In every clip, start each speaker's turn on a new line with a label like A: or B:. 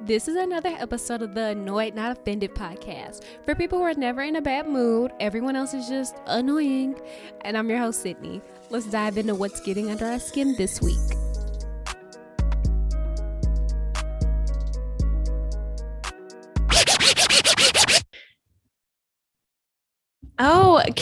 A: This is another episode of the Annoyed Not Offended podcast for people who are never in a bad mood. Everyone else is just annoying. And I'm your host, Sydney. Let's dive into what's getting under our skin this week.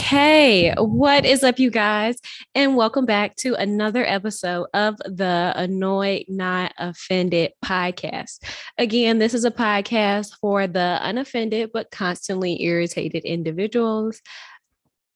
A: Okay, what is up, you guys? And welcome back to another episode of the Annoyed Not Offended podcast. Again, this is a podcast for the unoffended but constantly irritated individuals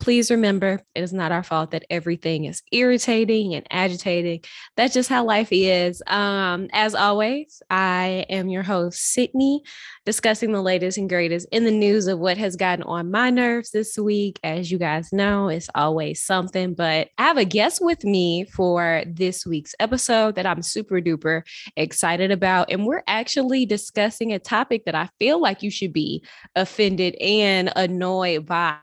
A: please remember it is not our fault that everything is irritating and agitating. That's just how life is. Um, as always, I am your host, Sydney, discussing the latest and greatest in the news of what has gotten on my nerves this week. As you guys know, it's always something, but I have a guest with me for this week's episode that I'm super duper excited about. And we're actually discussing a topic that I feel like you should be offended and annoyed by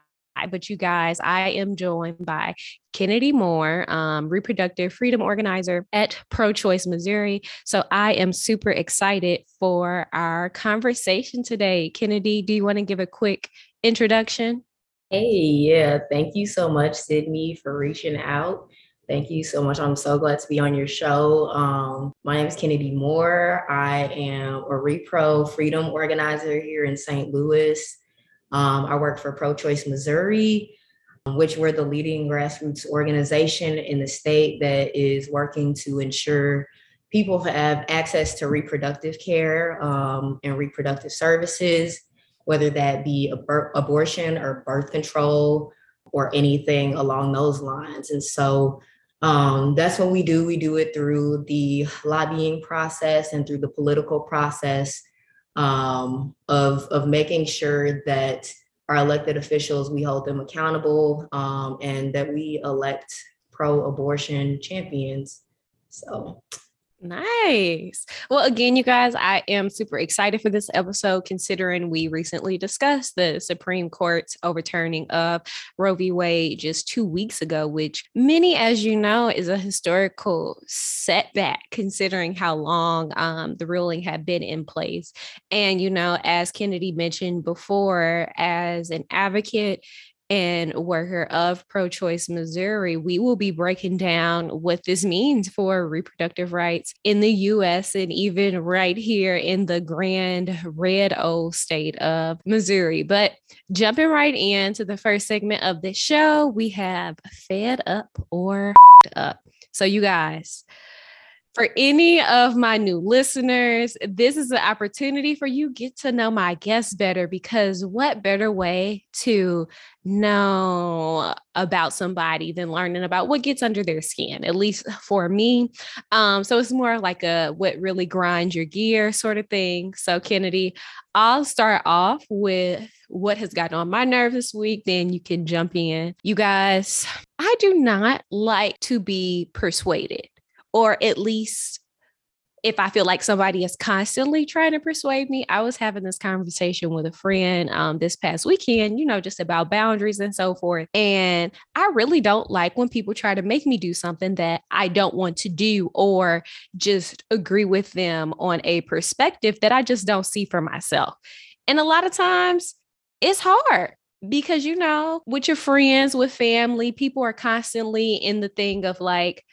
A: but you guys, I am joined by Kennedy Moore, um, reproductive freedom organizer at Pro Choice Missouri. So I am super excited for our conversation today. Kennedy, do you want to give a quick introduction?
B: Hey, yeah. Thank you so much, Sydney, for reaching out. Thank you so much. I'm so glad to be on your show. Um, my name is Kennedy Moore. I am a Repro Freedom organizer here in St. Louis. Um, I work for Pro Choice Missouri, which we're the leading grassroots organization in the state that is working to ensure people have access to reproductive care um, and reproductive services, whether that be abor- abortion or birth control or anything along those lines. And so um, that's what we do. We do it through the lobbying process and through the political process um, of, of making sure that our elected officials, we hold them accountable um, and that we elect pro abortion champions. So
A: Nice. Well, again, you guys, I am super excited for this episode considering we recently discussed the Supreme Court's overturning of Roe v. Wade just two weeks ago, which many, as you know, is a historical setback considering how long um, the ruling had been in place. And, you know, as Kennedy mentioned before, as an advocate, and worker of Pro Choice Missouri, we will be breaking down what this means for reproductive rights in the US and even right here in the grand red old state of Missouri. But jumping right into the first segment of this show, we have Fed Up or Up. So, you guys, for any of my new listeners, this is an opportunity for you get to know my guests better because what better way to know about somebody than learning about what gets under their skin, at least for me. Um, so it's more like a what really grinds your gear sort of thing. So, Kennedy, I'll start off with what has gotten on my nerves this week, then you can jump in. You guys, I do not like to be persuaded or at least if I feel like somebody is constantly trying to persuade me, I was having this conversation with a friend um, this past weekend, you know, just about boundaries and so forth. And I really don't like when people try to make me do something that I don't want to do or just agree with them on a perspective that I just don't see for myself. And a lot of times it's hard because, you know, with your friends, with family, people are constantly in the thing of like,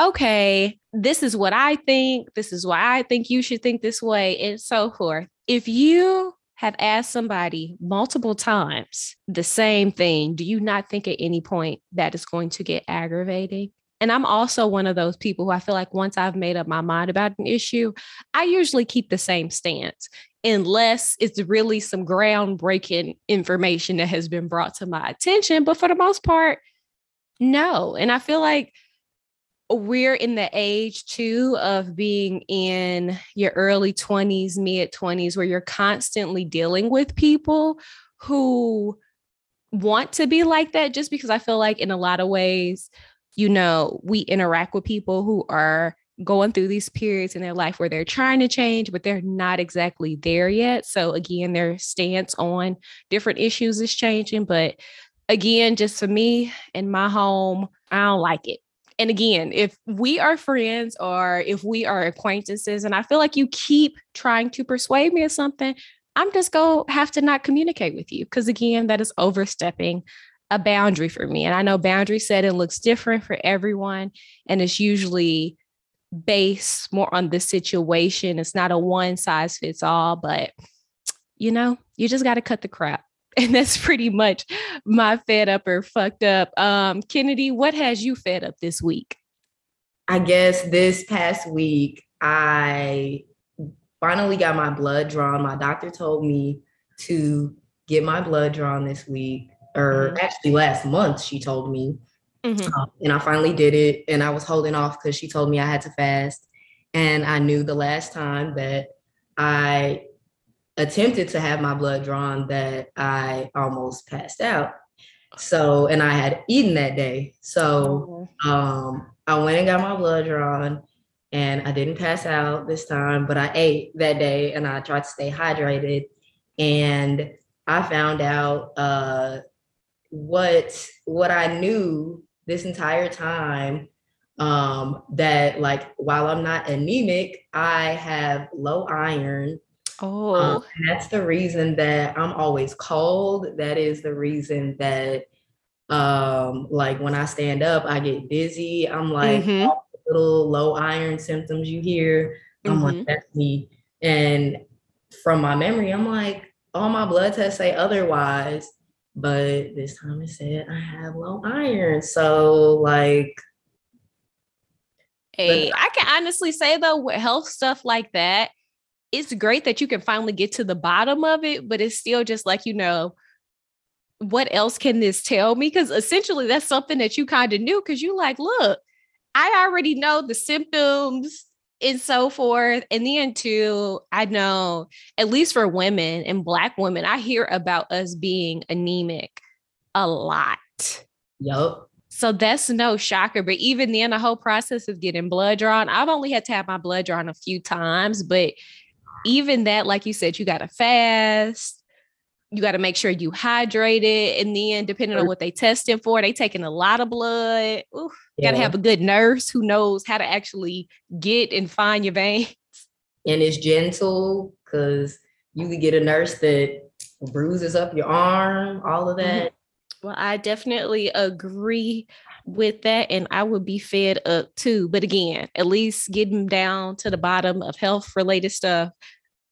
A: okay, this is what I think. This is why I think you should think this way, and so forth. If you have asked somebody multiple times the same thing, do you not think at any point that is going to get aggravating? And I'm also one of those people who I feel like once I've made up my mind about an issue, I usually keep the same stance unless it's really some groundbreaking information that has been brought to my attention. But for the most part, no. And I feel like we're in the age too of being in your early 20s, mid 20s, where you're constantly dealing with people who want to be like that, just because I feel like in a lot of ways, you know, we interact with people who are going through these periods in their life where they're trying to change, but they're not exactly there yet. So, again, their stance on different issues is changing. But again, just for me in my home, I don't like it and again, if we are friends or if we are acquaintances, and I feel like you keep trying to persuade me of something, I'm just going to have to not communicate with you. Because again, that is overstepping a boundary for me. And I know boundary setting looks different for everyone. And it's usually based more on the situation. It's not a one size fits all, but you know, you just got to cut the crap. And that's pretty much my fed up or fucked up. Um, Kennedy, what has you fed up this week?
B: I guess this past week, I finally got my blood drawn. My doctor told me to get my blood drawn this week, or mm-hmm. actually last month, she told me. Mm-hmm. Um, and I finally did it. And I was holding off because she told me I had to fast. And I knew the last time that I attempted to have my blood drawn that I almost passed out. So, and I had eaten that day. So, mm-hmm. um, I went and got my blood drawn and I didn't pass out this time, but I ate that day and I tried to stay hydrated. And I found out uh, what what I knew this entire time um, that like while I'm not anemic, I have low iron.
A: Oh, um,
B: that's the reason that I'm always cold. That is the reason that um like when I stand up, I get dizzy. I'm like mm-hmm. little low iron symptoms you hear. I'm mm-hmm. like, that's me. And from my memory, I'm like, all my blood tests say otherwise but this time it said I have low iron. So like
A: Hey, I can honestly say though, with health stuff like that, it's great that you can finally get to the bottom of it, but it's still just like, you know, what else can this tell me? Because essentially that's something that you kind of knew because you like, look, I already know the symptoms and so forth. And then too, I know at least for women and black women, I hear about us being anemic a lot.
B: Yep.
A: So that's no shocker. But even then, the whole process of getting blood drawn, I've only had to have my blood drawn a few times. But even that, like you said, you got to fast you got to make sure you hydrate it. And then depending on what they testing for, they taking a lot of blood. Ooh, you got to have a good nurse who knows how to actually get and find your veins.
B: And it's gentle because you could get a nurse that bruises up your arm, all of mm-hmm. that.
A: Well, I definitely agree with that. And I would be fed up too. But again, at least getting down to the bottom of health related stuff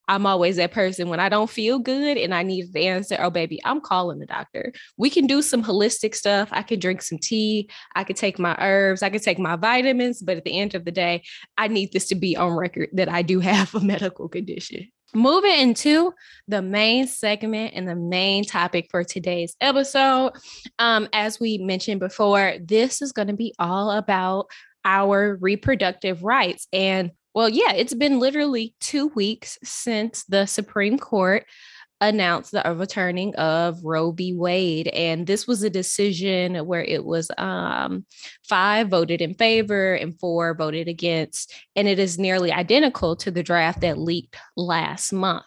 A: I'm always that person when I don't feel good and I need the answer. Oh, baby, I'm calling the doctor. We can do some holistic stuff. I can drink some tea. I could take my herbs. I could take my vitamins. But at the end of the day, I need this to be on record that I do have a medical condition. Moving into the main segment and the main topic for today's episode. Um, as we mentioned before, this is going to be all about our reproductive rights. And well, yeah, it's been literally two weeks since the Supreme Court announced the overturning of Roe v. Wade. And this was a decision where it was um, five voted in favor and four voted against. And it is nearly identical to the draft that leaked last month.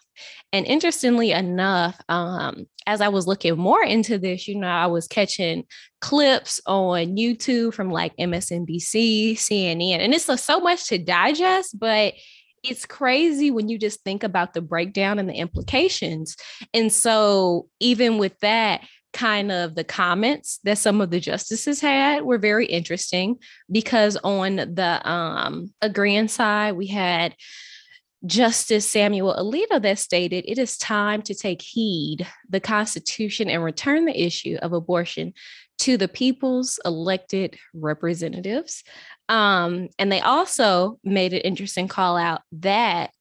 A: And interestingly enough, um, as I was looking more into this, you know, I was catching clips on YouTube from like MSNBC, CNN, and it's so much to digest, but it's crazy when you just think about the breakdown and the implications. And so, even with that, kind of the comments that some of the justices had were very interesting because on the um agreeing side we had Justice Samuel Alito that stated it is time to take heed the Constitution and return the issue of abortion to the people's elected representatives. Um, and they also made an interesting call out that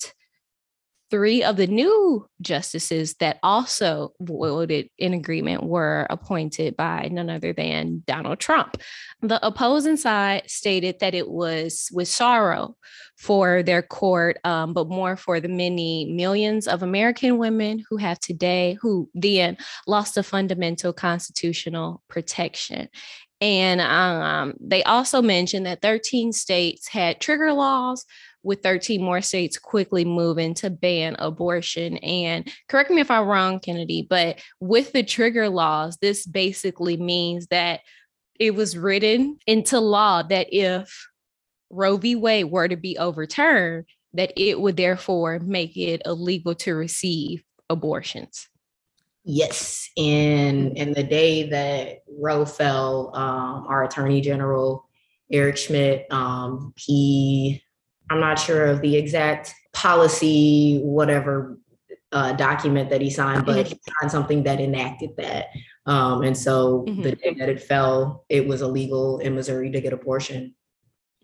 A: three of the new justices that also voted in agreement were appointed by none other than Donald Trump. The opposing side stated that it was with sorrow for their court, um, but more for the many millions of American women who have today, who then lost a fundamental constitutional protection. And um, they also mentioned that 13 states had trigger laws with 13 more states quickly moving to ban abortion. And correct me if I'm wrong, Kennedy, but with the trigger laws, this basically means that it was written into law that if Roe v. Wade were to be overturned, that it would therefore make it illegal to receive abortions.
B: Yes, and and the day that Roe fell, um, our Attorney General Eric Schmitt, um, he, I'm not sure of the exact policy, whatever uh, document that he signed, but mm-hmm. he signed something that enacted that. Um, and so mm-hmm. the day that it fell, it was illegal in Missouri to get abortion.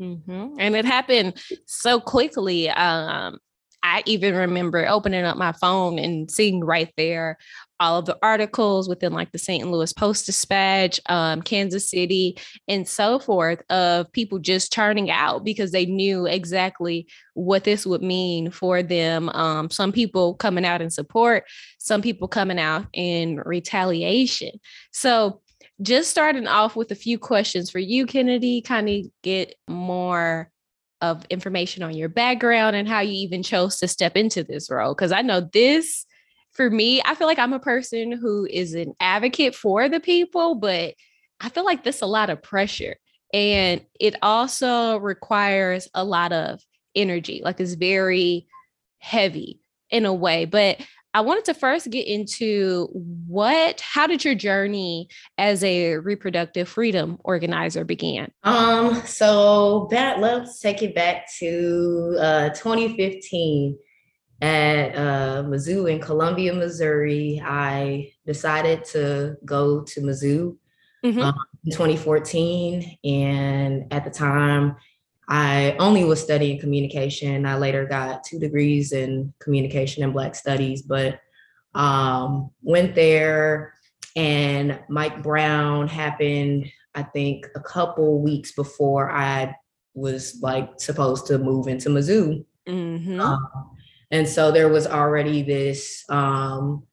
A: Mm-hmm. And it happened so quickly. Um, I even remember opening up my phone and seeing right there all of the articles within like the St. Louis Post Dispatch, um, Kansas City, and so forth of people just turning out because they knew exactly what this would mean for them. Um, some people coming out in support, some people coming out in retaliation. So, just starting off with a few questions for you, Kennedy, kind of get more of information on your background and how you even chose to step into this role. Because I know this for me, I feel like I'm a person who is an advocate for the people, but I feel like this a lot of pressure. And it also requires a lot of energy, like it's very heavy in a way. But I wanted to first get into what, how did your journey as a reproductive freedom organizer begin?
B: Um, so that let's take it back to uh, 2015 at uh, Mizzou in Columbia, Missouri. I decided to go to Mizzou mm-hmm. um, in 2014. And at the time, I only was studying communication. I later got two degrees in communication and Black studies, but um, went there and Mike Brown happened, I think, a couple weeks before I was like supposed to move into Mizzou. Mm-hmm. Um, and so there was already this um,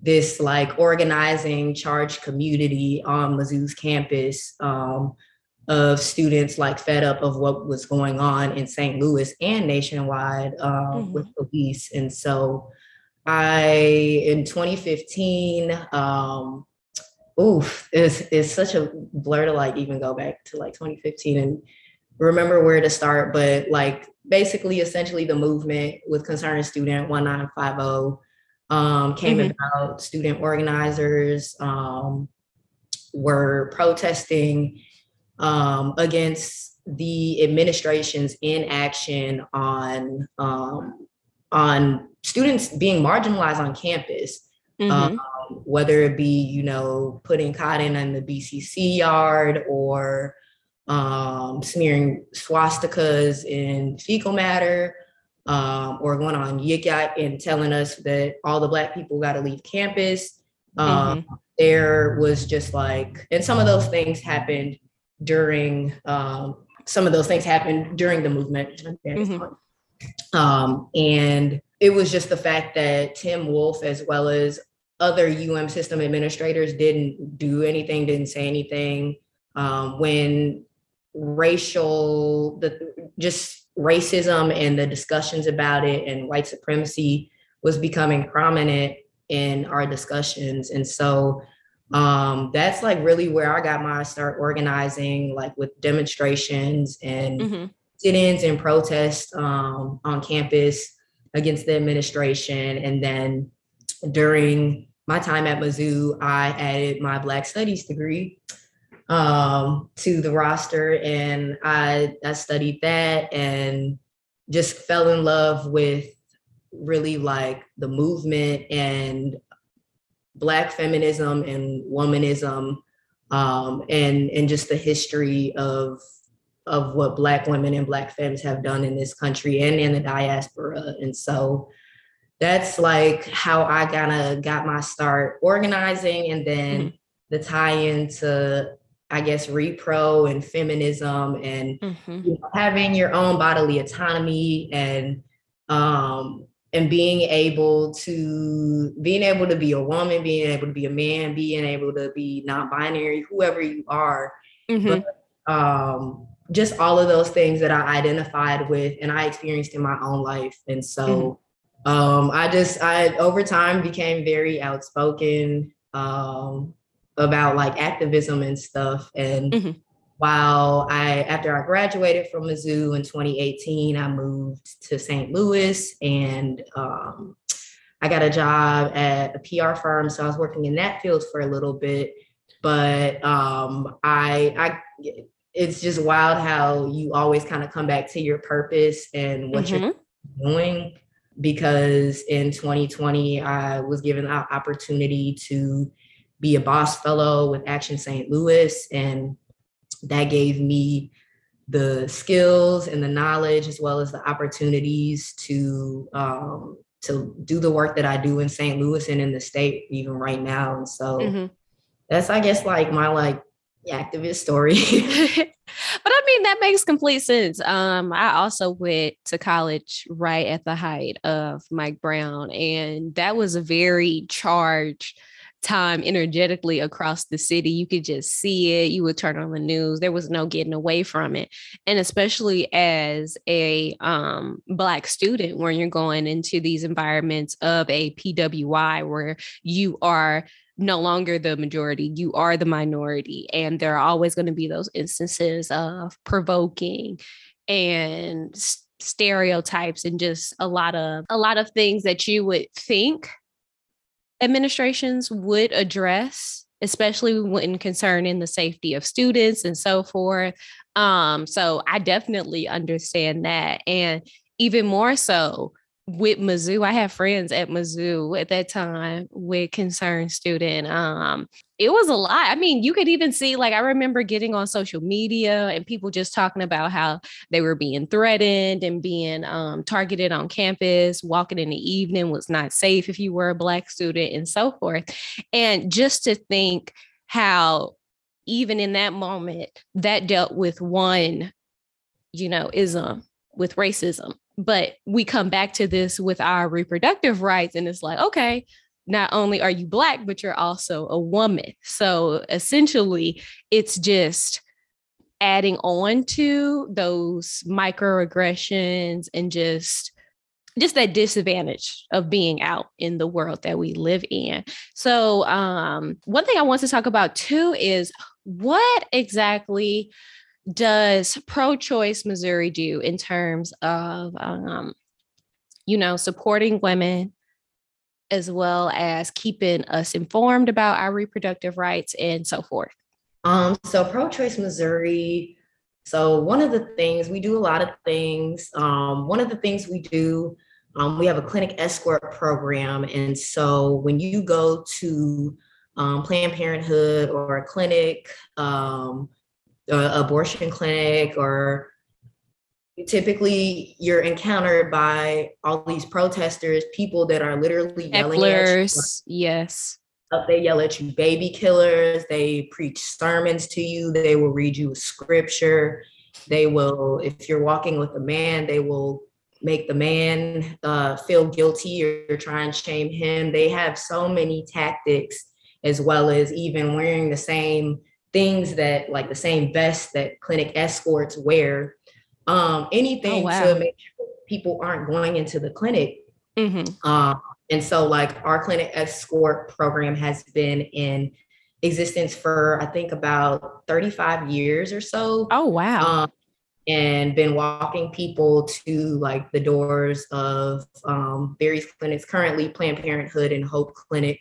B: this like organizing charged community on Mizzou's campus um, of students like fed up of what was going on in St. Louis and nationwide um, mm-hmm. with police. And so I in 2015, um, oof, it's it's such a blur to like even go back to like 2015 and remember where to start, but like basically essentially the movement with Concerned Student 1950 um, came mm-hmm. about. Student organizers um, were protesting um, against the administration's inaction on um, on students being marginalized on campus. Mm-hmm. Um, whether it be you know putting cotton in the BCC yard or um, smearing swastikas in fecal matter, um, or going on Yik Yak and telling us that all the Black people got to leave campus. Um, mm-hmm. There was just like, and some of those things happened during, um, some of those things happened during the movement. Mm-hmm. Um, and it was just the fact that Tim Wolfe, as well as other UM system administrators, didn't do anything, didn't say anything. Um, when racial, the just racism and the discussions about it and white supremacy was becoming prominent in our discussions. And so um, that's like really where I got my start organizing, like with demonstrations and mm-hmm. sit-ins and protests um, on campus against the administration. And then during my time at Mizzou, I added my Black Studies degree um, to the roster, and I I studied that and just fell in love with really like the movement and black feminism and womanism um, and and just the history of of what black women and black femmes have done in this country and in the diaspora and so that's like how i kind of got my start organizing and then mm-hmm. the tie into I guess, repro and feminism and mm-hmm. you know, having your own bodily autonomy and um, and being able to being able to be a woman, being able to be a man, being able to be non-binary, whoever you are. Mm-hmm. But, um, just all of those things that I identified with and I experienced in my own life. And so mm-hmm. um, I just I over time became very outspoken. Um, about like activism and stuff. And mm-hmm. while I, after I graduated from Mizzou in 2018, I moved to St. Louis and um, I got a job at a PR firm. So I was working in that field for a little bit. But um, I, I, it's just wild how you always kind of come back to your purpose and what mm-hmm. you're doing. Because in 2020, I was given the opportunity to be a boss fellow with Action St. Louis. And that gave me the skills and the knowledge as well as the opportunities to um, to do the work that I do in St. Louis and in the state even right now. And so mm-hmm. that's I guess like my like activist story.
A: but I mean that makes complete sense. Um, I also went to college right at the height of Mike Brown, and that was a very charged time energetically across the city. You could just see it. You would turn on the news. There was no getting away from it. And especially as a um, Black student, when you're going into these environments of a PWI where you are no longer the majority, you are the minority. And there are always going to be those instances of provoking and stereotypes and just a lot of a lot of things that you would think administrations would address, especially when concerning the safety of students and so forth. Um, so I definitely understand that. And even more so, with Mizzou, I had friends at Mizzou at that time with concerned student. Um, it was a lot. I mean, you could even see, like, I remember getting on social media and people just talking about how they were being threatened and being um, targeted on campus. Walking in the evening was not safe if you were a Black student and so forth. And just to think how, even in that moment, that dealt with one, you know, ism with racism but we come back to this with our reproductive rights, and it's like, okay, not only are you Black, but you're also a woman. So essentially, it's just adding on to those microaggressions and just just that disadvantage of being out in the world that we live in. So, um, one thing I want to talk about too is what exactly does pro choice Missouri do in terms of, um, you know, supporting women as well as keeping us informed about our reproductive rights and so forth?
B: Um, so, pro choice Missouri. So, one of the things we do a lot of things. Um, one of the things we do, um, we have a clinic escort program. And so, when you go to um, Planned Parenthood or a clinic, um, uh, abortion clinic or typically you're encountered by all these protesters, people that are literally yelling
A: Hecklers, at you. Yes.
B: They yell at you, baby killers. They preach sermons to you. They will read you a scripture. They will, if you're walking with a man, they will make the man uh, feel guilty or try and shame him. They have so many tactics, as well as even wearing the same things that like the same vest that clinic escorts wear, um, anything oh, wow. to make sure people aren't going into the clinic. Mm-hmm. Um, and so, like, our clinic escort program has been in existence for I think about 35 years or so.
A: Oh, wow. Um,
B: and been walking people to like the doors of um, various clinics, currently Planned Parenthood and Hope Clinic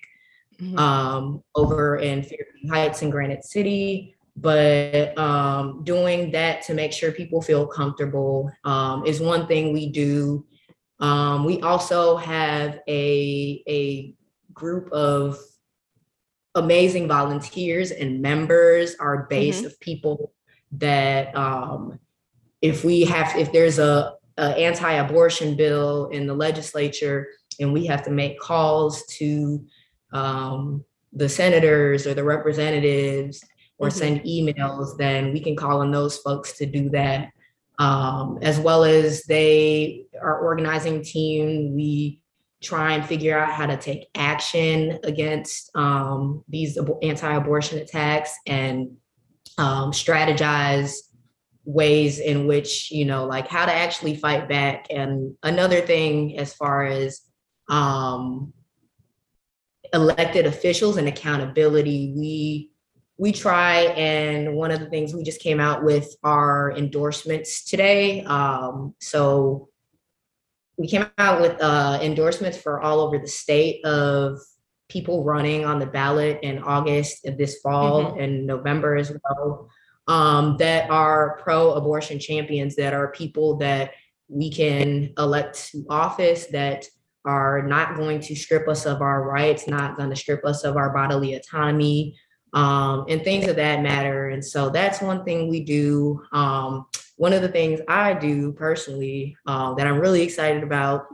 B: mm-hmm. um, over in Fairview Heights and Granite City. But um, doing that to make sure people feel comfortable um, is one thing we do. Um, we also have a, a group of amazing volunteers and members, our base mm-hmm. of people that um, if we have, if there's a, a anti-abortion bill in the legislature and we have to make calls to um, the senators or the representatives or mm-hmm. send emails, then we can call on those folks to do that. Um, as well as they are organizing team, we try and figure out how to take action against um, these anti-abortion attacks and um, strategize ways in which you know like how to actually fight back and another thing as far as um elected officials and accountability, we we try and one of the things we just came out with our endorsements today. Um, so we came out with uh, endorsements for all over the state of people running on the ballot in August of this fall mm-hmm. and November as well um, that are pro-abortion champions that are people that we can elect to office that are not going to strip us of our rights, not going to strip us of our bodily autonomy, um, and things of that matter. And so that's one thing we do. Um, one of the things I do personally uh, that I'm really excited about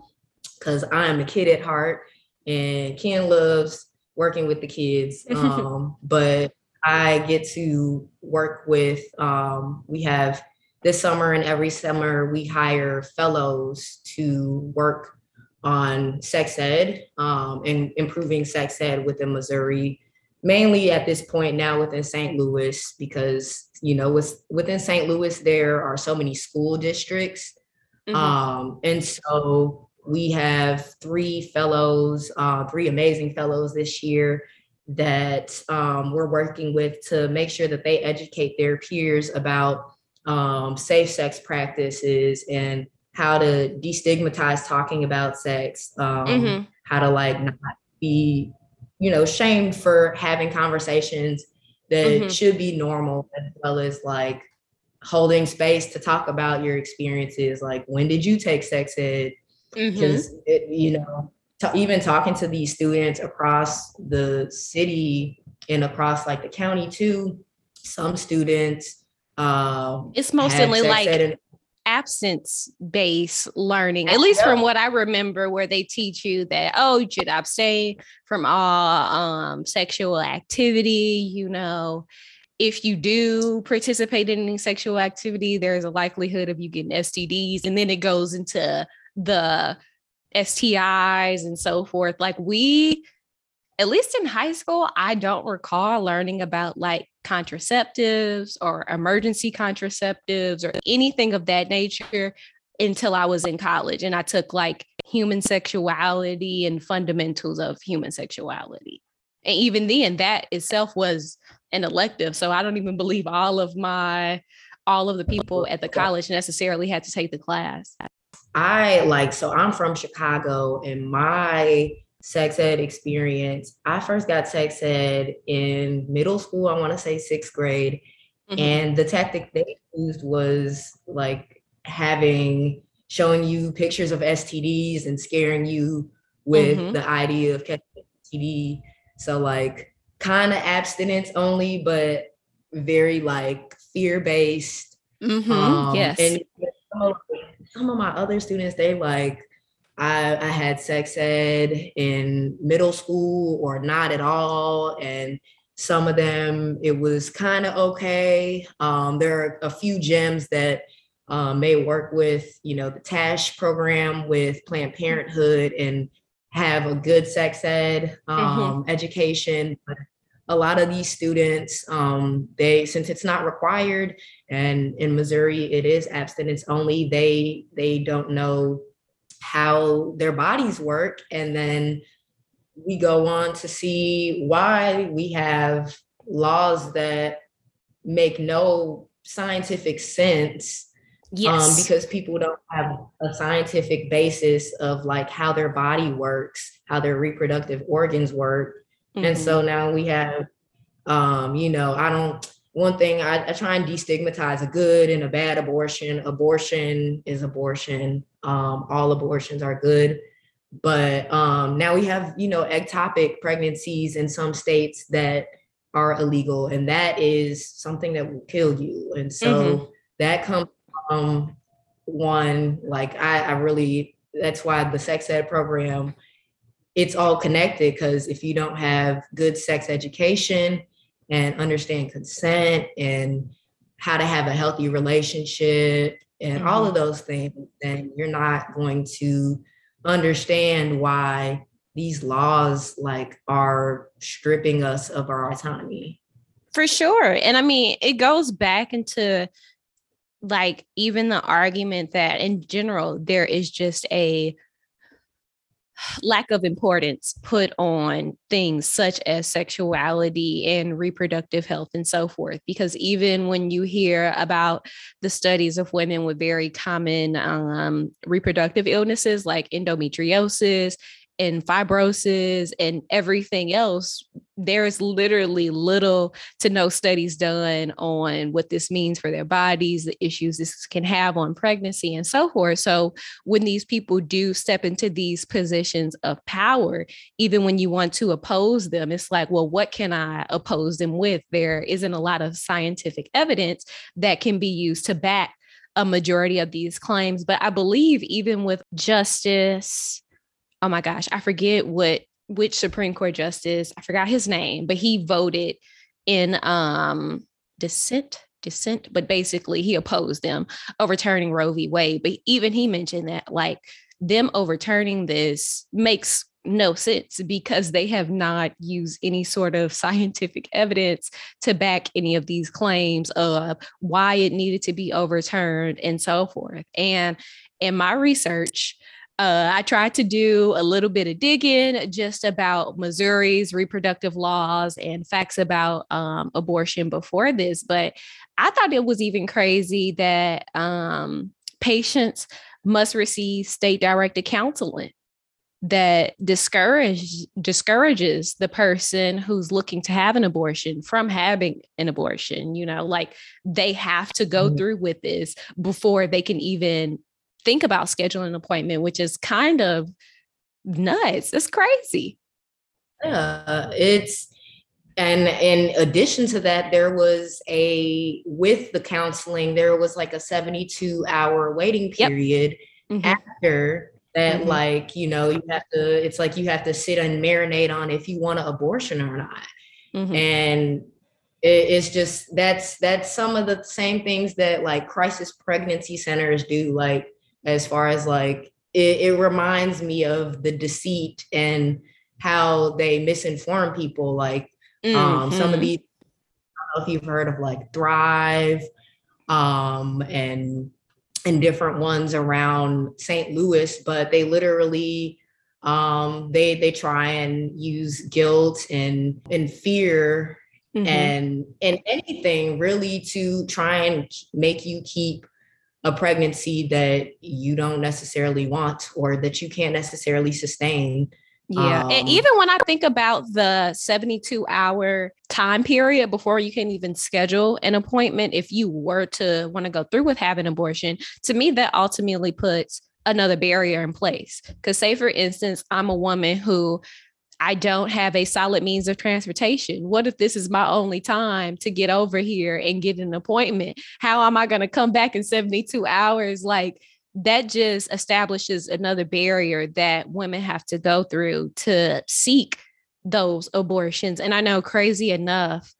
B: because I am a kid at heart and Ken loves working with the kids. Um, but I get to work with, um, we have this summer and every summer we hire fellows to work on sex ed um, and improving sex ed within Missouri, mainly at this point now within St. Louis, because, you know, with, within St. Louis, there are so many school districts. Mm-hmm. Um, and so we have three fellows, uh, three amazing fellows this year that um, we're working with to make sure that they educate their peers about um, safe sex practices and how to destigmatize talking about sex, um, mm-hmm. how to like not be, you know, shamed for having conversations that mm-hmm. should be normal, as well as like holding space to talk about your experiences. Like, when did you take sex ed? Because mm-hmm. you know, to even talking to these students across the city and across like the county too, some students um,
A: it's mostly like absence based learning, at least from what I remember, where they teach you that, oh, you should abstain from all um, sexual activity, you know. If you do participate in any sexual activity, there's a likelihood of you getting STDs. And then it goes into the STIs and so forth. Like we, at least in high school, I don't recall learning about like contraceptives or emergency contraceptives or anything of that nature until I was in college and I took like human sexuality and fundamentals of human sexuality. And even then, that itself was an elective. So I don't even believe all of my all of the people at the college necessarily had to take the class.
B: I like, so I'm from Chicago and my sex ed experience, I first got sex ed in middle school, I want to say sixth grade. Mm-hmm. And the tactic they used was like having, showing you pictures of STDs and scaring you with mm-hmm. the idea of catching STD. So, like, kind of abstinence only, but very like fear based.
A: Mm-hmm. Um, yes. And
B: some of my other students, they like, I, I had sex ed in middle school or not at all. And some of them, it was kind of okay. Um, there are a few gyms that um, may work with, you know, the TASH program with Planned Parenthood and have a good sex ed mm-hmm. um, mm-hmm. education. But a lot of these students, um, they since it's not required, and in Missouri it is abstinence only. They they don't know how their bodies work, and then we go on to see why we have laws that make no scientific sense um, yes. Um, because people don't have a scientific basis of like how their body works, how their reproductive organs work. Mm-hmm. And so mm-hmm. now we have, um, you know, I don't, one thing I, I, try and destigmatize a good and a bad abortion. Abortion is abortion. Um, all abortions are good. But um, now we have, you know, ectopic pregnancies in some states that are illegal, and that is something that will kill you. And so mm-hmm. that comes from one, like I, I really, that's why the sex ed program it's all connected because if you don't have good sex education and understand consent and how to have a healthy relationship and mm-hmm. all of those things, then you're not going to understand why these laws like are stripping us of our autonomy.
A: For sure. And I mean, it goes back into like even the argument that in general there is just a lack of importance put on things such as sexuality and reproductive health and so forth. Because even when you hear about the studies of women with very common um, reproductive illnesses like endometriosis and fibrosis and everything else, there is literally little to no studies done on what this means for their bodies, the issues this can have on pregnancy, and so forth. So, when these people do step into these positions of power, even when you want to oppose them, it's like, well, what can I oppose them with? There isn't a lot of scientific evidence that can be used to back a majority of these claims. But I believe even with justice, oh my gosh, I forget what which Supreme Court justice, I forgot his name, but he voted in um dissent dissent but basically he opposed them overturning roe v. Wade. But even he mentioned that like them overturning this makes no sense because they have not used any sort of scientific evidence to back any of these claims of why it needed to be overturned and so forth. And in my research uh, I tried to do a little bit of digging just about Missouri's reproductive laws and facts about um, abortion before this, but I thought it was even crazy that um, patients must receive state directed counseling that discourage discourages the person who's looking to have an abortion from having an abortion you know like they have to go mm-hmm. through with this before they can even think about scheduling an appointment, which is kind of nuts. It's crazy.
B: Yeah, it's and in addition to that, there was a with the counseling, there was like a 72 hour waiting period yep. mm-hmm. after that, mm-hmm. like, you know, you have to, it's like you have to sit and marinate on if you want an abortion or not. Mm-hmm. And it's just that's that's some of the same things that like crisis pregnancy centers do like as far as like it, it reminds me of the deceit and how they misinform people. Like mm-hmm. um, some of mm-hmm. these, I don't know if you've heard of like Thrive um, and and different ones around St. Louis, but they literally um, they they try and use guilt and and fear mm-hmm. and and anything really to try and make you keep a pregnancy that you don't necessarily want or that you can't necessarily sustain.
A: Yeah. Um, and even when I think about the 72 hour time period before you can even schedule an appointment, if you were to want to go through with having abortion, to me, that ultimately puts another barrier in place. Because, say, for instance, I'm a woman who I don't have a solid means of transportation. What if this is my only time to get over here and get an appointment? How am I going to come back in 72 hours? Like that just establishes another barrier that women have to go through to seek those abortions. And I know crazy enough,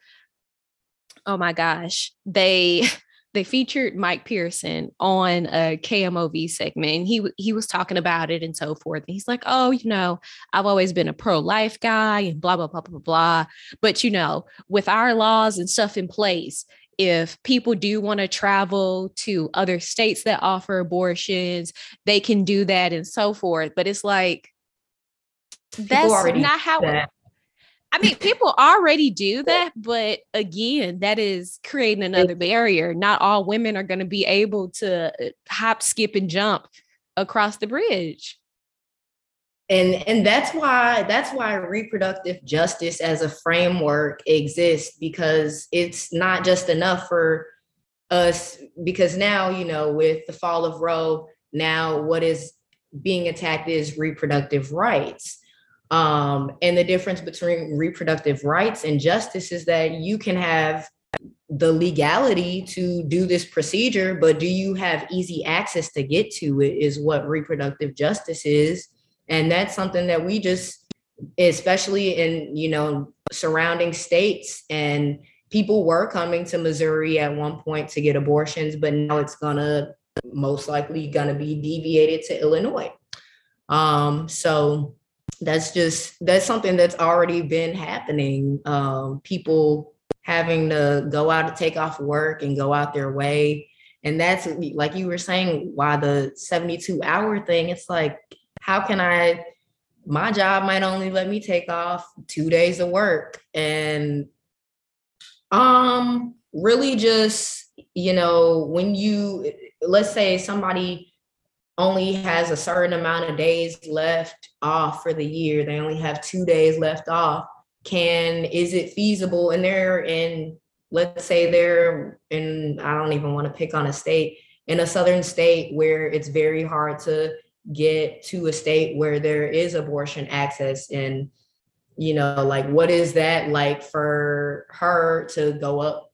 A: oh my gosh, they they featured Mike Parson on a KMOV segment and he he was talking about it and so forth. And he's like, "Oh, you know, I've always been a pro-life guy and blah blah blah blah blah, but you know, with our laws and stuff in place, if people do want to travel to other states that offer abortions, they can do that and so forth. But it's like that's not how that. I mean, people already do that, but again, that is creating another barrier. Not all women are going to be able to uh, hop, skip, and jump across the bridge.
B: And and that's why that's why reproductive justice as a framework exists because it's not just enough for us because now you know with the fall of Roe, now what is being attacked is reproductive rights um, and the difference between reproductive rights and justice is that you can have the legality to do this procedure, but do you have easy access to get to it? Is what reproductive justice is. And that's something that we just, especially in, you know, surrounding states and people were coming to Missouri at one point to get abortions, but now it's gonna most likely gonna be deviated to Illinois. Um, so that's just that's something that's already been happening. Um, people having to go out to take off work and go out their way. And that's like you were saying why the 72 hour thing it's like how can i my job might only let me take off two days of work. And um really just you know when you let's say somebody only has a certain amount of days left off for the year. They only have two days left off. Can is it feasible? And they're in let's say they're in i don't even want to pick on a state in a southern state where it's very hard to get to a state where there is abortion access and you know like what is that like for her to go up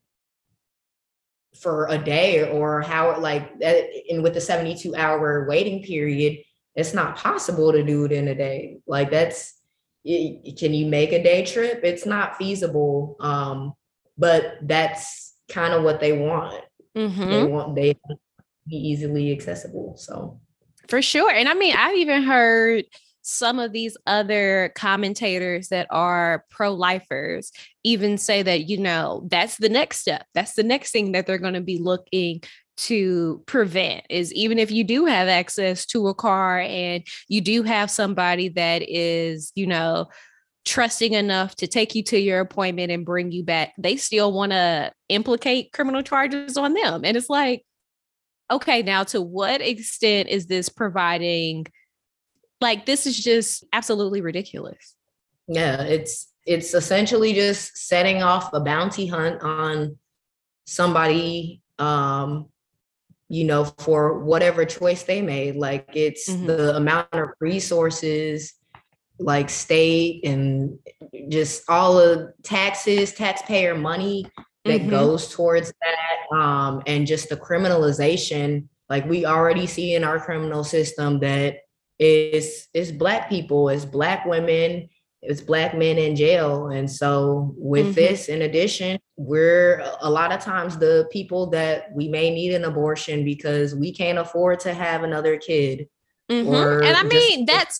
B: for a day or how like that and with the 72 hour waiting period it's not possible to do it in a day like that's can you make a day trip it's not feasible um but that's kind of what they want mm-hmm. they want they be easily accessible so
A: for sure. And I mean, I've even heard some of these other commentators that are pro lifers even say that, you know, that's the next step. That's the next thing that they're going to be looking to prevent is even if you do have access to a car and you do have somebody that is, you know, trusting enough to take you to your appointment and bring you back, they still want to implicate criminal charges on them. And it's like, okay, now to what extent is this providing like this is just absolutely ridiculous.
B: Yeah, it's it's essentially just setting off a bounty hunt on somebody um you know for whatever choice they made like it's mm-hmm. the amount of resources like state and just all of taxes taxpayer money that mm-hmm. goes towards that um, and just the criminalization like we already see in our criminal system that is is black people it's black women it's black men in jail and so with mm-hmm. this in addition we're a lot of times the people that we may need an abortion because we can't afford to have another kid
A: mm-hmm. and i mean that's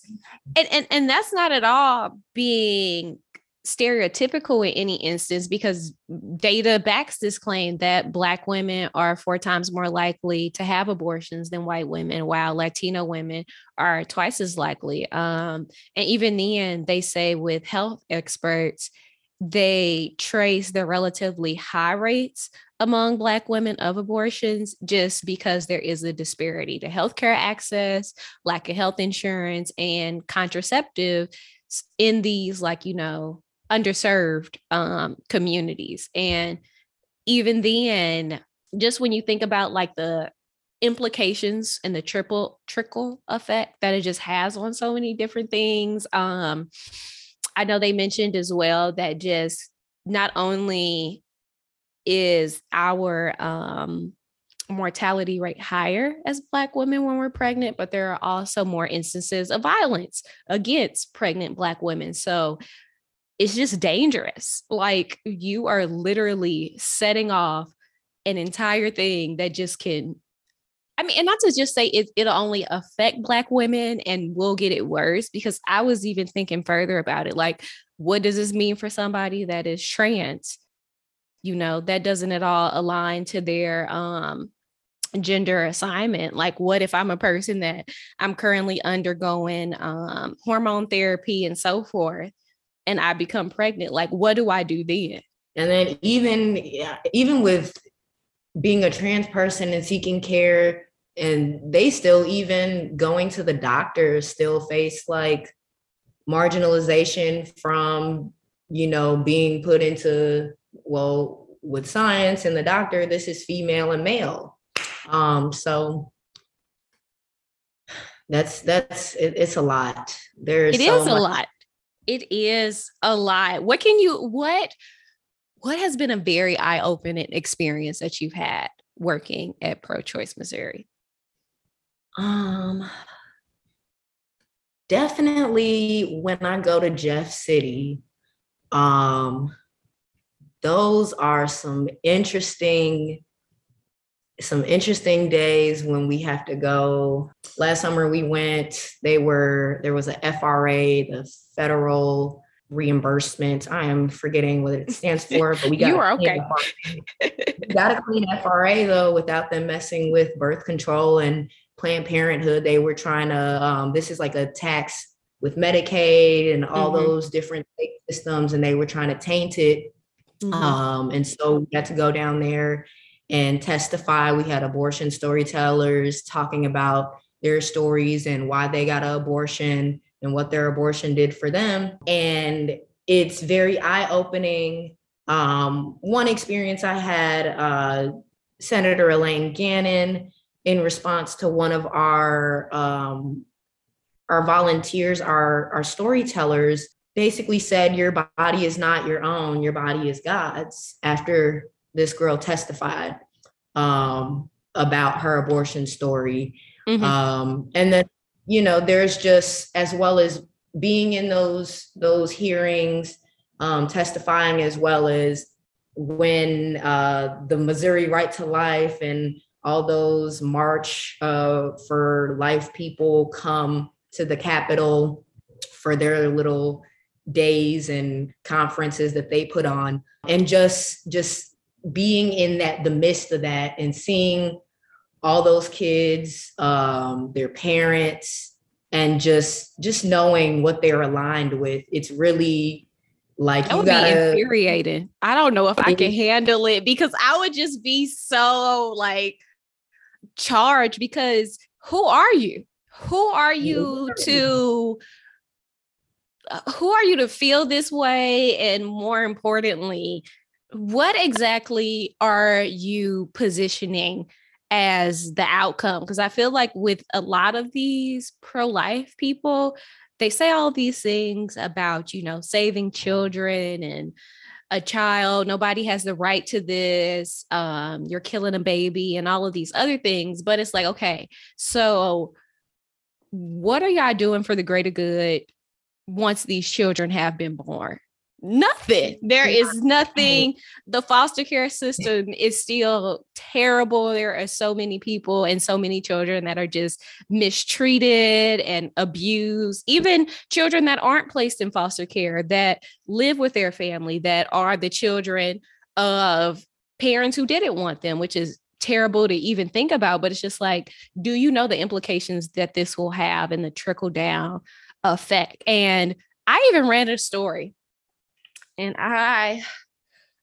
A: and, and and that's not at all being stereotypical in any instance because data backs this claim that black women are four times more likely to have abortions than white women while latino women are twice as likely. Um, and even then they say with health experts they trace the relatively high rates among black women of abortions just because there is a disparity to healthcare access lack of health insurance and contraceptive in these like you know underserved um, communities. And even then, just when you think about like the implications and the triple trickle effect that it just has on so many different things. Um, I know they mentioned as well that just not only is our um, mortality rate higher as Black women when we're pregnant, but there are also more instances of violence against pregnant Black women. So it's just dangerous. Like you are literally setting off an entire thing that just can I mean, and not to just say it, it'll only affect Black women and we'll get it worse, because I was even thinking further about it. Like, what does this mean for somebody that is trans? You know, that doesn't at all align to their um, gender assignment. Like, what if I'm a person that I'm currently undergoing um, hormone therapy and so forth? And I become pregnant, like what do I do then?
B: And then even even with being a trans person and seeking care and they still even going to the doctor still face like marginalization from you know being put into well with science and the doctor this is female and male. Um so that's that's it, it's a lot. There's
A: it so is a lot it is a lot. What can you what what has been a very eye-opening experience that you've had working at Pro-Choice Missouri?
B: Um definitely when I go to Jeff City, um those are some interesting some interesting days when we have to go. Last summer we went, they were there was a FRA, the federal reimbursement. I am forgetting what it stands for, but we got
A: you are okay.
B: got a clean FRA though without them messing with birth control and Planned Parenthood. They were trying to um, this is like a tax with Medicaid and all mm-hmm. those different systems, and they were trying to taint it. Mm-hmm. Um, and so we had to go down there and testify. We had abortion storytellers talking about their stories and why they got an abortion and what their abortion did for them. And it's very eye opening. Um, one experience I had, uh, Senator Elaine Gannon, in response to one of our um, our volunteers, our our storytellers, basically said, "Your body is not your own. Your body is God's." After this girl testified um, about her abortion story, mm-hmm. um, and then you know, there's just as well as being in those those hearings, um, testifying as well as when uh, the Missouri Right to Life and all those March uh, for Life people come to the Capitol for their little days and conferences that they put on, and just just being in that the midst of that and seeing all those kids, um, their parents, and just just knowing what they're aligned with. It's really like
A: that would gotta, be infuriating. I don't know if I can handle it because I would just be so like charged because who are you? Who are you to uh, who are you to feel this way and more importantly what exactly are you positioning as the outcome? Because i feel like with a lot of these pro-life people they say all these things about you know saving children and a child nobody has the right to this um you're killing a baby and all of these other things but it's like okay so what are y'all doing for the greater good once these children have been born nothing. There is nothing. The foster care system is still terrible. There are so many people and so many children that are just mistreated and abused. Even children that aren't placed in foster care that live with their family that are the children of parents who didn't want them, which is terrible to even think about. But it's just like, do you know the implications that this will have and the trickle down effect? And I even ran a story and I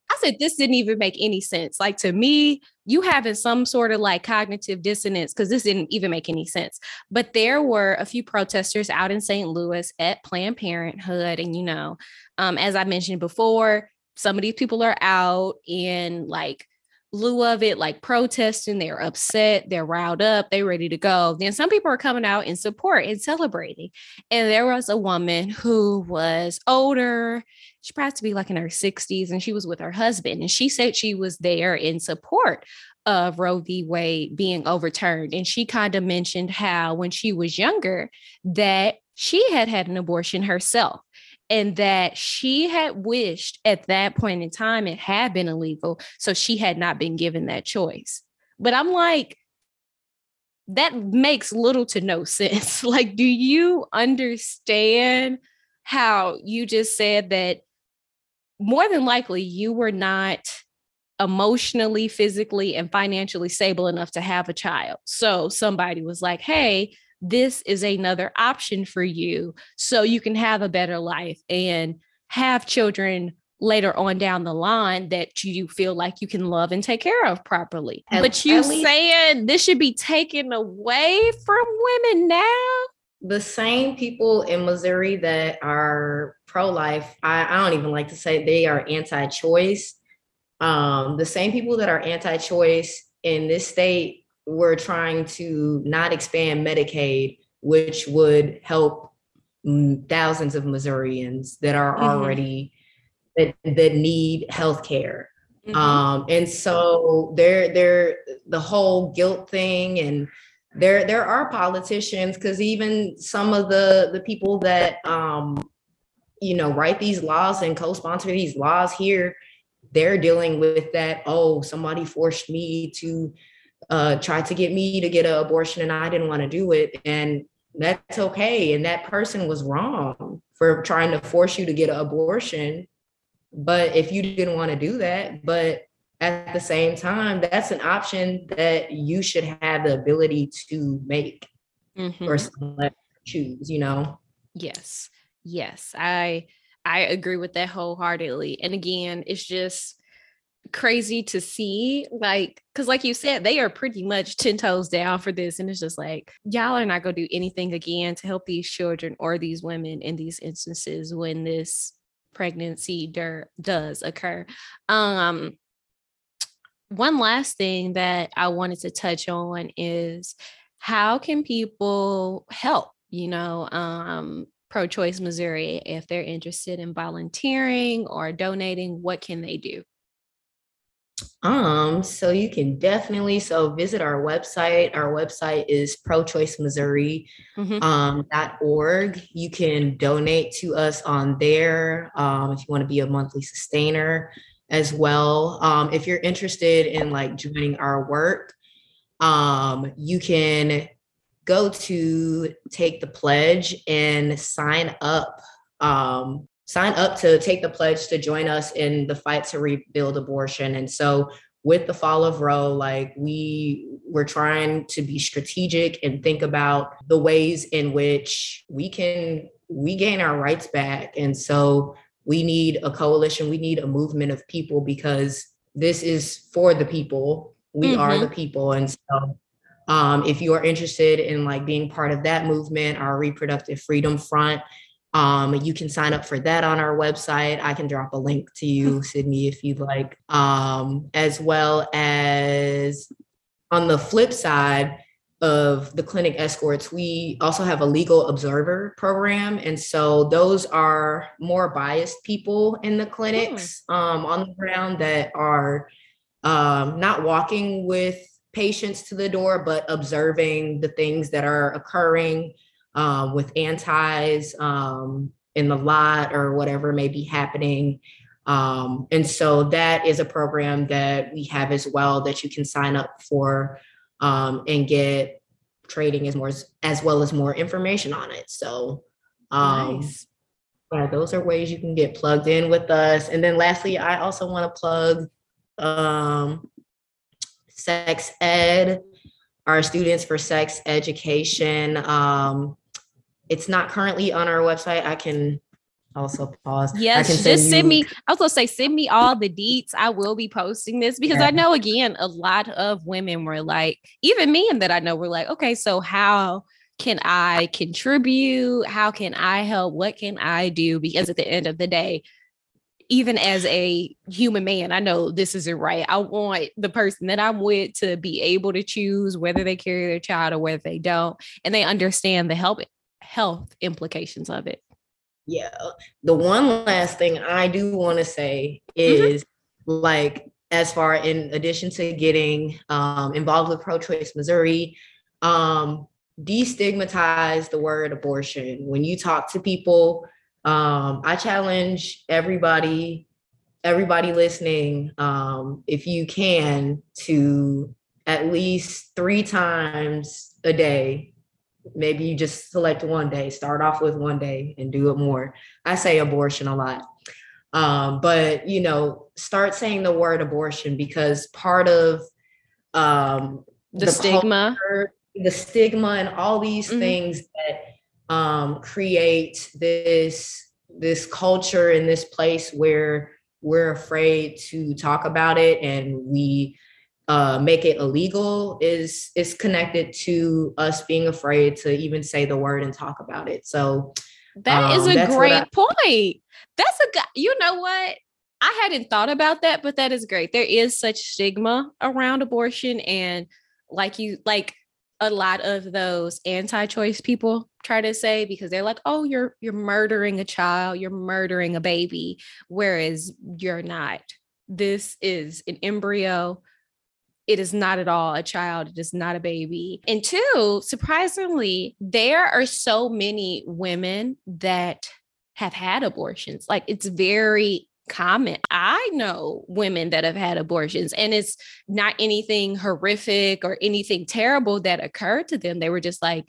A: I said this didn't even make any sense. Like to me, you having some sort of like cognitive dissonance because this didn't even make any sense. But there were a few protesters out in St. Louis at Planned Parenthood, and you know, um, as I mentioned before, some of these people are out in like lieu of it, like protesting, they're upset, they're riled up, they're ready to go. Then some people are coming out in support and celebrating. And there was a woman who was older, she probably to be like in her 60s, and she was with her husband. And she said she was there in support of Roe v. Wade being overturned. And she kind of mentioned how when she was younger, that she had had an abortion herself and that she had wished at that point in time it had been illegal. So she had not been given that choice. But I'm like, that makes little to no sense. like, do you understand how you just said that more than likely you were not emotionally, physically, and financially stable enough to have a child? So somebody was like, hey, this is another option for you so you can have a better life and have children later on down the line that you feel like you can love and take care of properly. But you saying this should be taken away from women now?
B: The same people in Missouri that are pro-life, I, I don't even like to say they are anti-choice. Um, the same people that are anti-choice in this state we're trying to not expand Medicaid, which would help thousands of Missourians that are mm-hmm. already that, that need health care. Mm-hmm. Um, and so there, there, the whole guilt thing, and there, there are politicians because even some of the the people that um, you know write these laws and co-sponsor these laws here, they're dealing with that. Oh, somebody forced me to uh, tried to get me to get an abortion and I didn't want to do it. And that's okay. And that person was wrong for trying to force you to get an abortion. But if you didn't want to do that, but at the same time, that's an option that you should have the ability to make mm-hmm. or choose, you know?
A: Yes. Yes. I I agree with that wholeheartedly. And again, it's just crazy to see like because like you said they are pretty much 10 toes down for this and it's just like y'all are not going to do anything again to help these children or these women in these instances when this pregnancy der- does occur. Um one last thing that i wanted to touch on is how can people help you know um pro choice missouri if they're interested in volunteering or donating what can they do
B: um, so you can definitely so visit our website. Our website is prochoicemissouri.org. Mm-hmm. Um, .org. you can donate to us on there um, if you want to be a monthly sustainer as well. Um, if you're interested in like joining our work, um, you can go to take the pledge and sign up um, sign up to take the pledge to join us in the fight to rebuild abortion. And so with the fall of Roe, like we we're trying to be strategic and think about the ways in which we can we gain our rights back. And so we need a coalition, we need a movement of people because this is for the people. We mm-hmm. are the people. And so um, if you are interested in like being part of that movement, our reproductive freedom front um, you can sign up for that on our website. I can drop a link to you, Sydney, if you'd like. Um, as well as on the flip side of the clinic escorts, we also have a legal observer program. And so those are more biased people in the clinics hmm. um, on the ground that are um, not walking with patients to the door, but observing the things that are occurring um, with antis um, in the lot or whatever may be happening. Um, and so that is a program that we have as well that you can sign up for um, and get trading as more as well as more information on it. So um, nice. yeah, those are ways you can get plugged in with us. And then lastly, I also want to plug um, sex ed, our students for sex education. Um, it's not currently on our website. I can also pause.
A: Yes,
B: send
A: just send me. I was gonna say send me all the deets. I will be posting this because yeah. I know again a lot of women were like, even men that I know were like, okay, so how can I contribute? How can I help? What can I do? Because at the end of the day, even as a human man, I know this isn't right. I want the person that I'm with to be able to choose whether they carry their child or whether they don't, and they understand the help health implications of it.
B: Yeah. The one last thing I do want to say mm-hmm. is mm-hmm. like, as far in addition to getting um, involved with Pro Choice Missouri, um, destigmatize the word abortion. When you talk to people, um, I challenge everybody, everybody listening, um, if you can, to at least three times a day maybe you just select one day start off with one day and do it more. I say abortion a lot. Um, but you know start saying the word abortion because part of um,
A: the, the, stigma? culture,
B: the stigma and all these mm-hmm. things that um, create this this culture in this place where we're afraid to talk about it and we uh, make it illegal is is connected to us being afraid to even say the word and talk about it. So
A: that um, is a great I- point. That's a you know what I hadn't thought about that, but that is great. There is such stigma around abortion, and like you like a lot of those anti-choice people try to say because they're like, oh, you're you're murdering a child, you're murdering a baby, whereas you're not. This is an embryo it is not at all a child. It is not a baby. And two, surprisingly, there are so many women that have had abortions. Like it's very common. I know women that have had abortions, and it's not anything horrific or anything terrible that occurred to them. They were just like,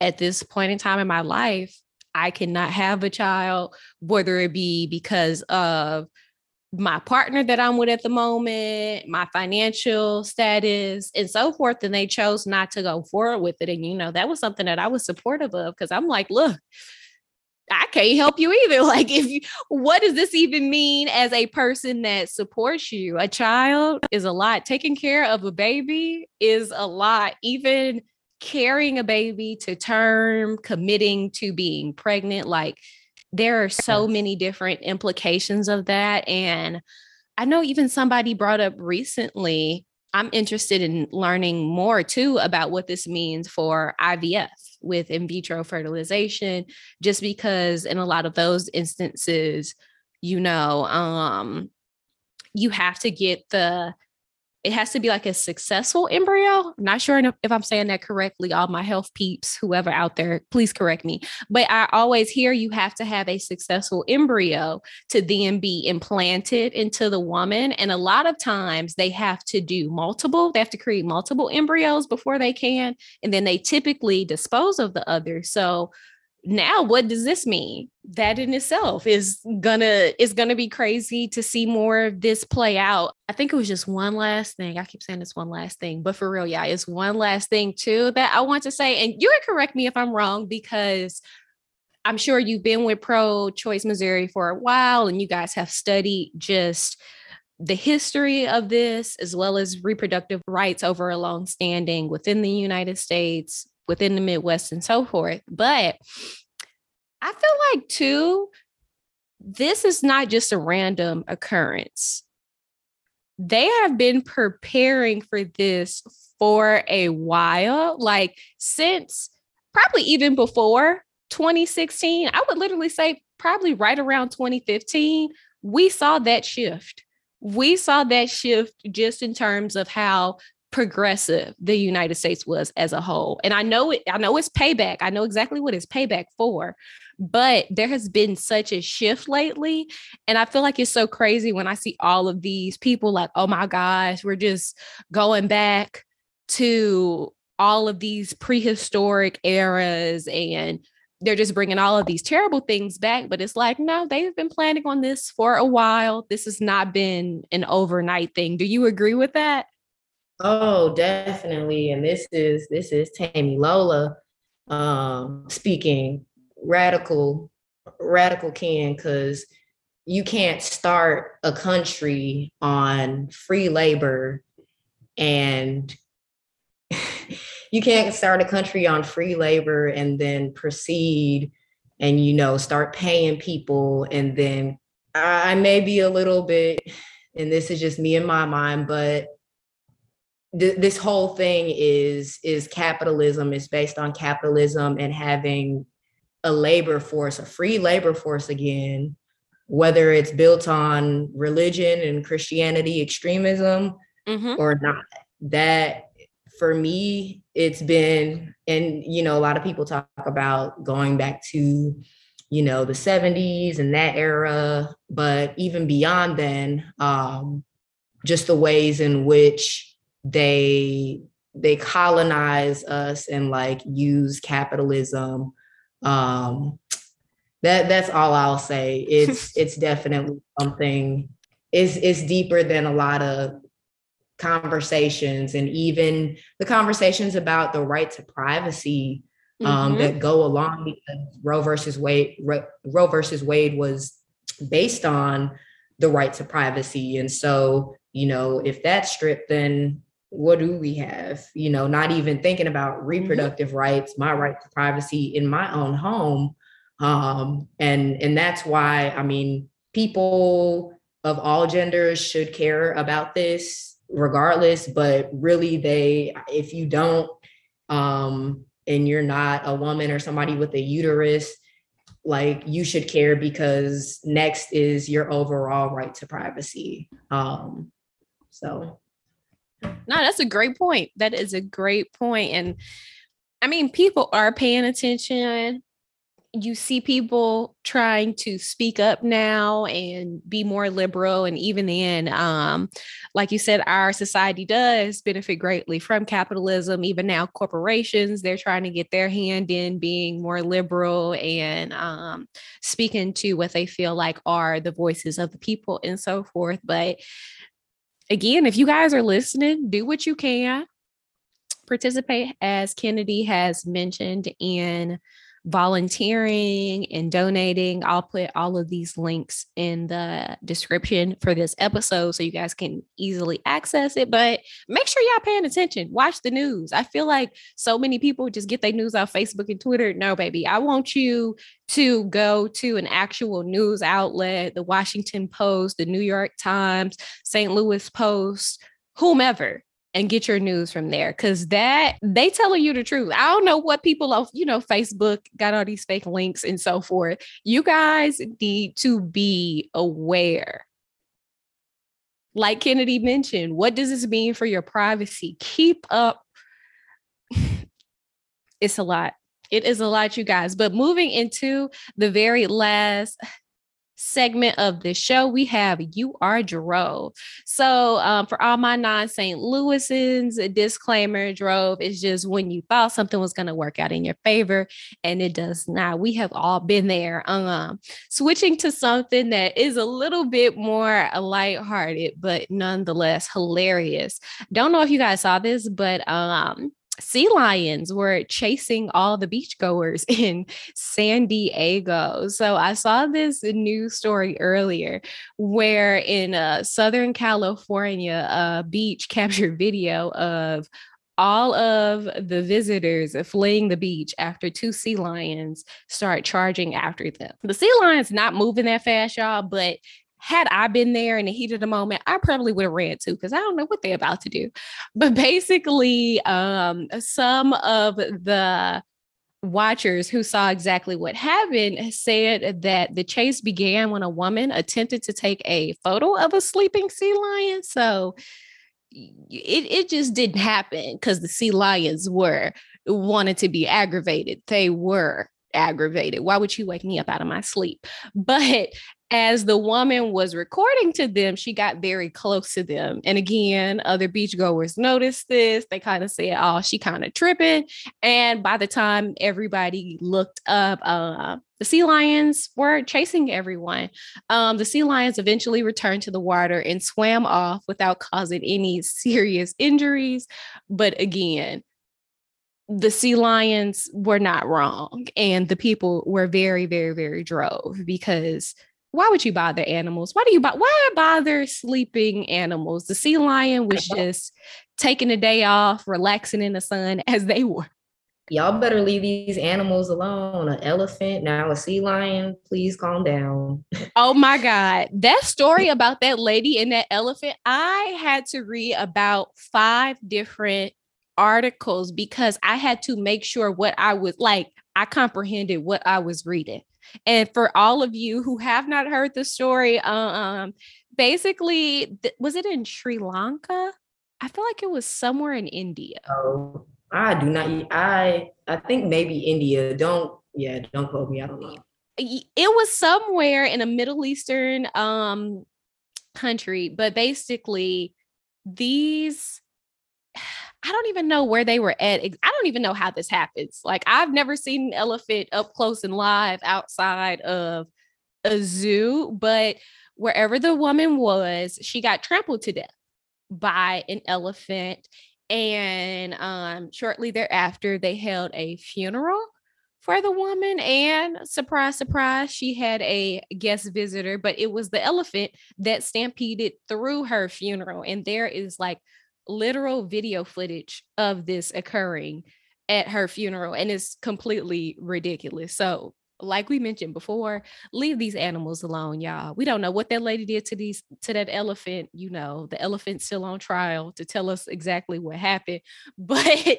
A: at this point in time in my life, I cannot have a child, whether it be because of my partner that I'm with at the moment, my financial status, and so forth. And they chose not to go forward with it. And, you know, that was something that I was supportive of because I'm like, look, I can't help you either. Like, if you, what does this even mean as a person that supports you? A child is a lot. Taking care of a baby is a lot. Even carrying a baby to term, committing to being pregnant, like, there are so many different implications of that. And I know even somebody brought up recently, I'm interested in learning more too about what this means for IVF with in vitro fertilization, just because in a lot of those instances, you know, um, you have to get the it has to be like a successful embryo. I'm not sure if I'm saying that correctly. All my health peeps, whoever out there, please correct me. But I always hear you have to have a successful embryo to then be implanted into the woman. And a lot of times they have to do multiple, they have to create multiple embryos before they can. And then they typically dispose of the other. So now what does this mean? That in itself is gonna is gonna be crazy to see more of this play out. I think it was just one last thing. I keep saying it's one last thing but for real yeah it's one last thing too that i want to say and you can correct me if i'm wrong because i'm sure you've been with pro choice missouri for a while and you guys have studied just the history of this as well as reproductive rights over a long standing within the united states within the Midwest and so forth. But I feel like, too, this is not just a random occurrence. They have been preparing for this for a while, like since probably even before 2016. I would literally say probably right around 2015, we saw that shift. We saw that shift just in terms of how progressive the United States was as a whole. And I know it, I know it's payback. I know exactly what it's payback for. But there has been such a shift lately. And I feel like it's so crazy when I see all of these people like, oh my gosh, we're just going back to all of these prehistoric eras and they're just bringing all of these terrible things back but it's like no they've been planning on this for a while this has not been an overnight thing do you agree with that
B: Oh, definitely. And this is this is Tammy Lola um speaking radical radical can because you can't start a country on free labor and you can't start a country on free labor and then proceed and you know start paying people and then I may be a little bit and this is just me in my mind but th- this whole thing is is capitalism is based on capitalism and having a labor force a free labor force again whether it's built on religion and christianity extremism mm-hmm. or not that for me it's been and you know a lot of people talk about going back to you know the 70s and that era but even beyond then um just the ways in which they they colonize us and like use capitalism. Um that that's all i'll say. It's it's definitely something it's it's deeper than a lot of conversations and even the conversations about the right to privacy um, mm-hmm. that go along because Roe versus Wade Roe versus Wade was based on the right to privacy. And so you know if that's stripped then what do we have? You know, not even thinking about mm-hmm. reproductive mm-hmm. rights, my right to privacy in my own home. Um, and and that's why I mean, people of all genders should care about this regardless, but really they if you don't um and you're not a woman or somebody with a uterus, like you should care because next is your overall right to privacy. Um so
A: no, that's a great point. That is a great point. And I mean, people are paying attention. You see people trying to speak up now and be more liberal. And even then, um, like you said, our society does benefit greatly from capitalism. Even now, corporations, they're trying to get their hand in being more liberal and um, speaking to what they feel like are the voices of the people and so forth. But again, if you guys are listening, do what you can. Participate, as Kennedy has mentioned, in volunteering and donating. I'll put all of these links in the description for this episode so you guys can easily access it. But make sure y'all paying attention. Watch the news. I feel like so many people just get their news off Facebook and Twitter. No, baby. I want you to go to an actual news outlet, the Washington Post, the New York Times, St. Louis Post, whomever and get your news from there because that they telling you the truth. I don't know what people off you know facebook got all these fake links and so forth. You guys need to be aware. Like kennedy mentioned what does this mean for your privacy? Keep up. It's a lot. It is a lot you guys. But moving into the very last segment of the show, we have You Are Drove. So, um, for all my non St. Louisans, disclaimer drove is just when you thought something was going to work out in your favor and it does not. We have all been there. Um, switching to something that is a little bit more lighthearted, but nonetheless hilarious. Don't know if you guys saw this, but um, sea lions were chasing all the beachgoers in San Diego. So I saw this news story earlier where in uh, Southern California, a beach captured video of all of the visitors fleeing the beach after two sea lions start charging after them. The sea lions not moving that fast, y'all, but had I been there in the heat of the moment, I probably would have ran too because I don't know what they're about to do. But basically, um, some of the watchers who saw exactly what happened said that the chase began when a woman attempted to take a photo of a sleeping sea lion. So it, it just didn't happen because the sea lions were wanted to be aggravated. They were aggravated. Why would you wake me up out of my sleep? But as the woman was recording to them, she got very close to them. And again, other beachgoers noticed this. They kind of said, Oh, she kind of tripping. And by the time everybody looked up, uh, the sea lions were chasing everyone. Um, the sea lions eventually returned to the water and swam off without causing any serious injuries. But again, the sea lions were not wrong and the people were very very very drove because why would you bother animals? Why do you buy why bother sleeping animals? The sea lion was just taking a day off, relaxing in the sun as they were.
B: Y'all better leave these animals alone. An elephant, now a sea lion. Please calm down.
A: oh my God. That story about that lady and that elephant, I had to read about five different articles because I had to make sure what I was like, I comprehended what I was reading. And for all of you who have not heard the story, um, basically, th- was it in Sri Lanka? I feel like it was somewhere in India.
B: Oh, I do not. I I think maybe India. Don't yeah. Don't quote me. I don't know.
A: It was somewhere in a Middle Eastern um country, but basically these I don't even know where they were at. I don't even know how this happens. Like I've never seen an elephant up close and live outside of a zoo, but wherever the woman was, she got trampled to death by an elephant. And um, shortly thereafter, they held a funeral for the woman. And surprise, surprise, she had a guest visitor, but it was the elephant that stampeded through her funeral. And there is like literal video footage of this occurring at her funeral and it's completely ridiculous. So, like we mentioned before, leave these animals alone, y'all. We don't know what that lady did to these to that elephant. You know, the elephant's still on trial to tell us exactly what happened. But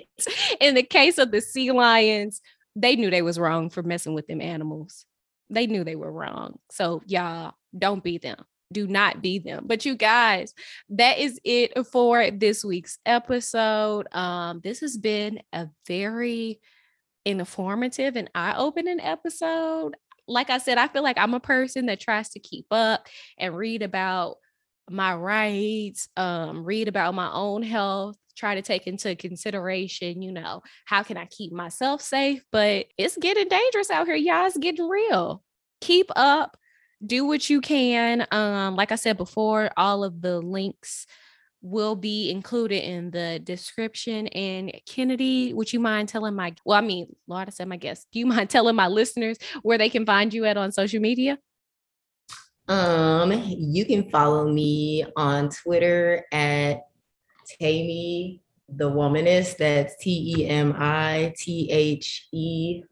A: in the case of the sea lions, they knew they was wrong for messing with them animals. They knew they were wrong. So y'all don't be them do not be them. But you guys, that is it for this week's episode. Um, this has been a very informative and eye-opening episode. Like I said, I feel like I'm a person that tries to keep up and read about my rights, um, read about my own health, try to take into consideration, you know, how can I keep myself safe? But it's getting dangerous out here, y'all. It's getting real. Keep up do what you can. Um, like I said before, all of the links will be included in the description. And Kennedy, would you mind telling my, well, I mean, Lord, I said my guest, do you mind telling my listeners where they can find you at on social media?
B: Um, you can follow me on Twitter at Temi the Womanist. That's T E M I T H E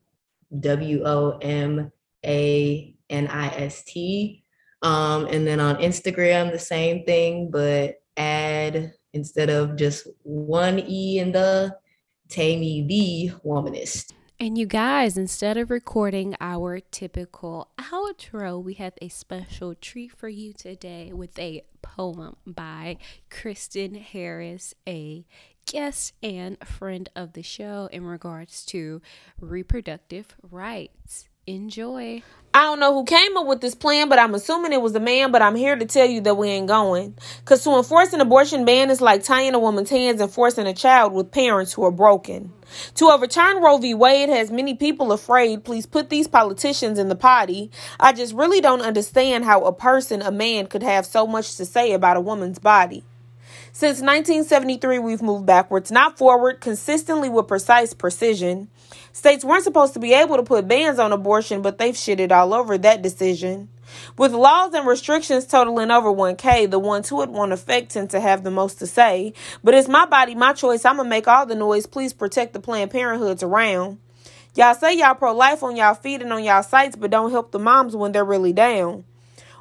B: W O M A N I S T. Um, and then on Instagram, the same thing, but add instead of just one E in the Temi the Womanist.
A: And you guys, instead of recording our typical outro, we have a special treat for you today with a poem by Kristen Harris, a guest and friend of the show in regards to reproductive rights. Enjoy.
C: I don't know who came up with this plan, but I'm assuming it was a man. But I'm here to tell you that we ain't going. Because to enforce an abortion ban is like tying a woman's hands and forcing a child with parents who are broken. To overturn Roe v. Wade has many people afraid. Please put these politicians in the potty. I just really don't understand how a person, a man, could have so much to say about a woman's body. Since 1973, we've moved backwards, not forward, consistently with precise precision. States weren't supposed to be able to put bans on abortion, but they've shitted all over that decision. With laws and restrictions totaling over 1K, the ones who it won't affect tend to have the most to say. But it's my body, my choice. I'm going to make all the noise. Please protect the Planned Parenthoods around. Y'all say y'all pro life on y'all feet and on y'all sites, but don't help the moms when they're really down.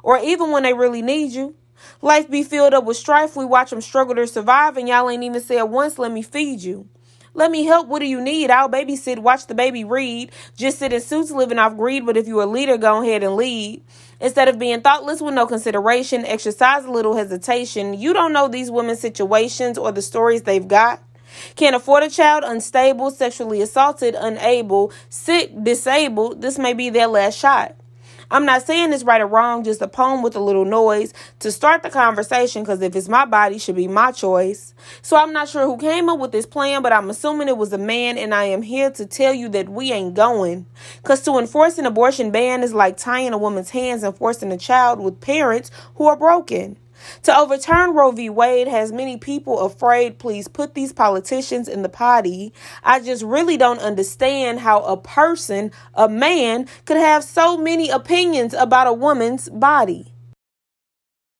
C: Or even when they really need you. Life be filled up with strife. We watch them struggle to survive, and y'all ain't even said once, let me feed you. Let me help. What do you need? I'll babysit, watch the baby read. Just sit in suits living off greed, but if you're a leader, go ahead and lead. Instead of being thoughtless with no consideration, exercise a little hesitation. You don't know these women's situations or the stories they've got. Can't afford a child, unstable, sexually assaulted, unable, sick, disabled. This may be their last shot. I'm not saying it's right or wrong, just a poem with a little noise to start the conversation because if it's my body, should be my choice. So I'm not sure who came up with this plan, but I'm assuming it was a man, and I am here to tell you that we ain't going. Because to enforce an abortion ban is like tying a woman's hands and forcing a child with parents who are broken. To overturn Roe v. Wade has many people afraid. Please put these politicians in the potty. I just really don't understand how a person, a man, could have so many opinions about a woman's body.